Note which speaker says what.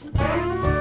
Speaker 1: Música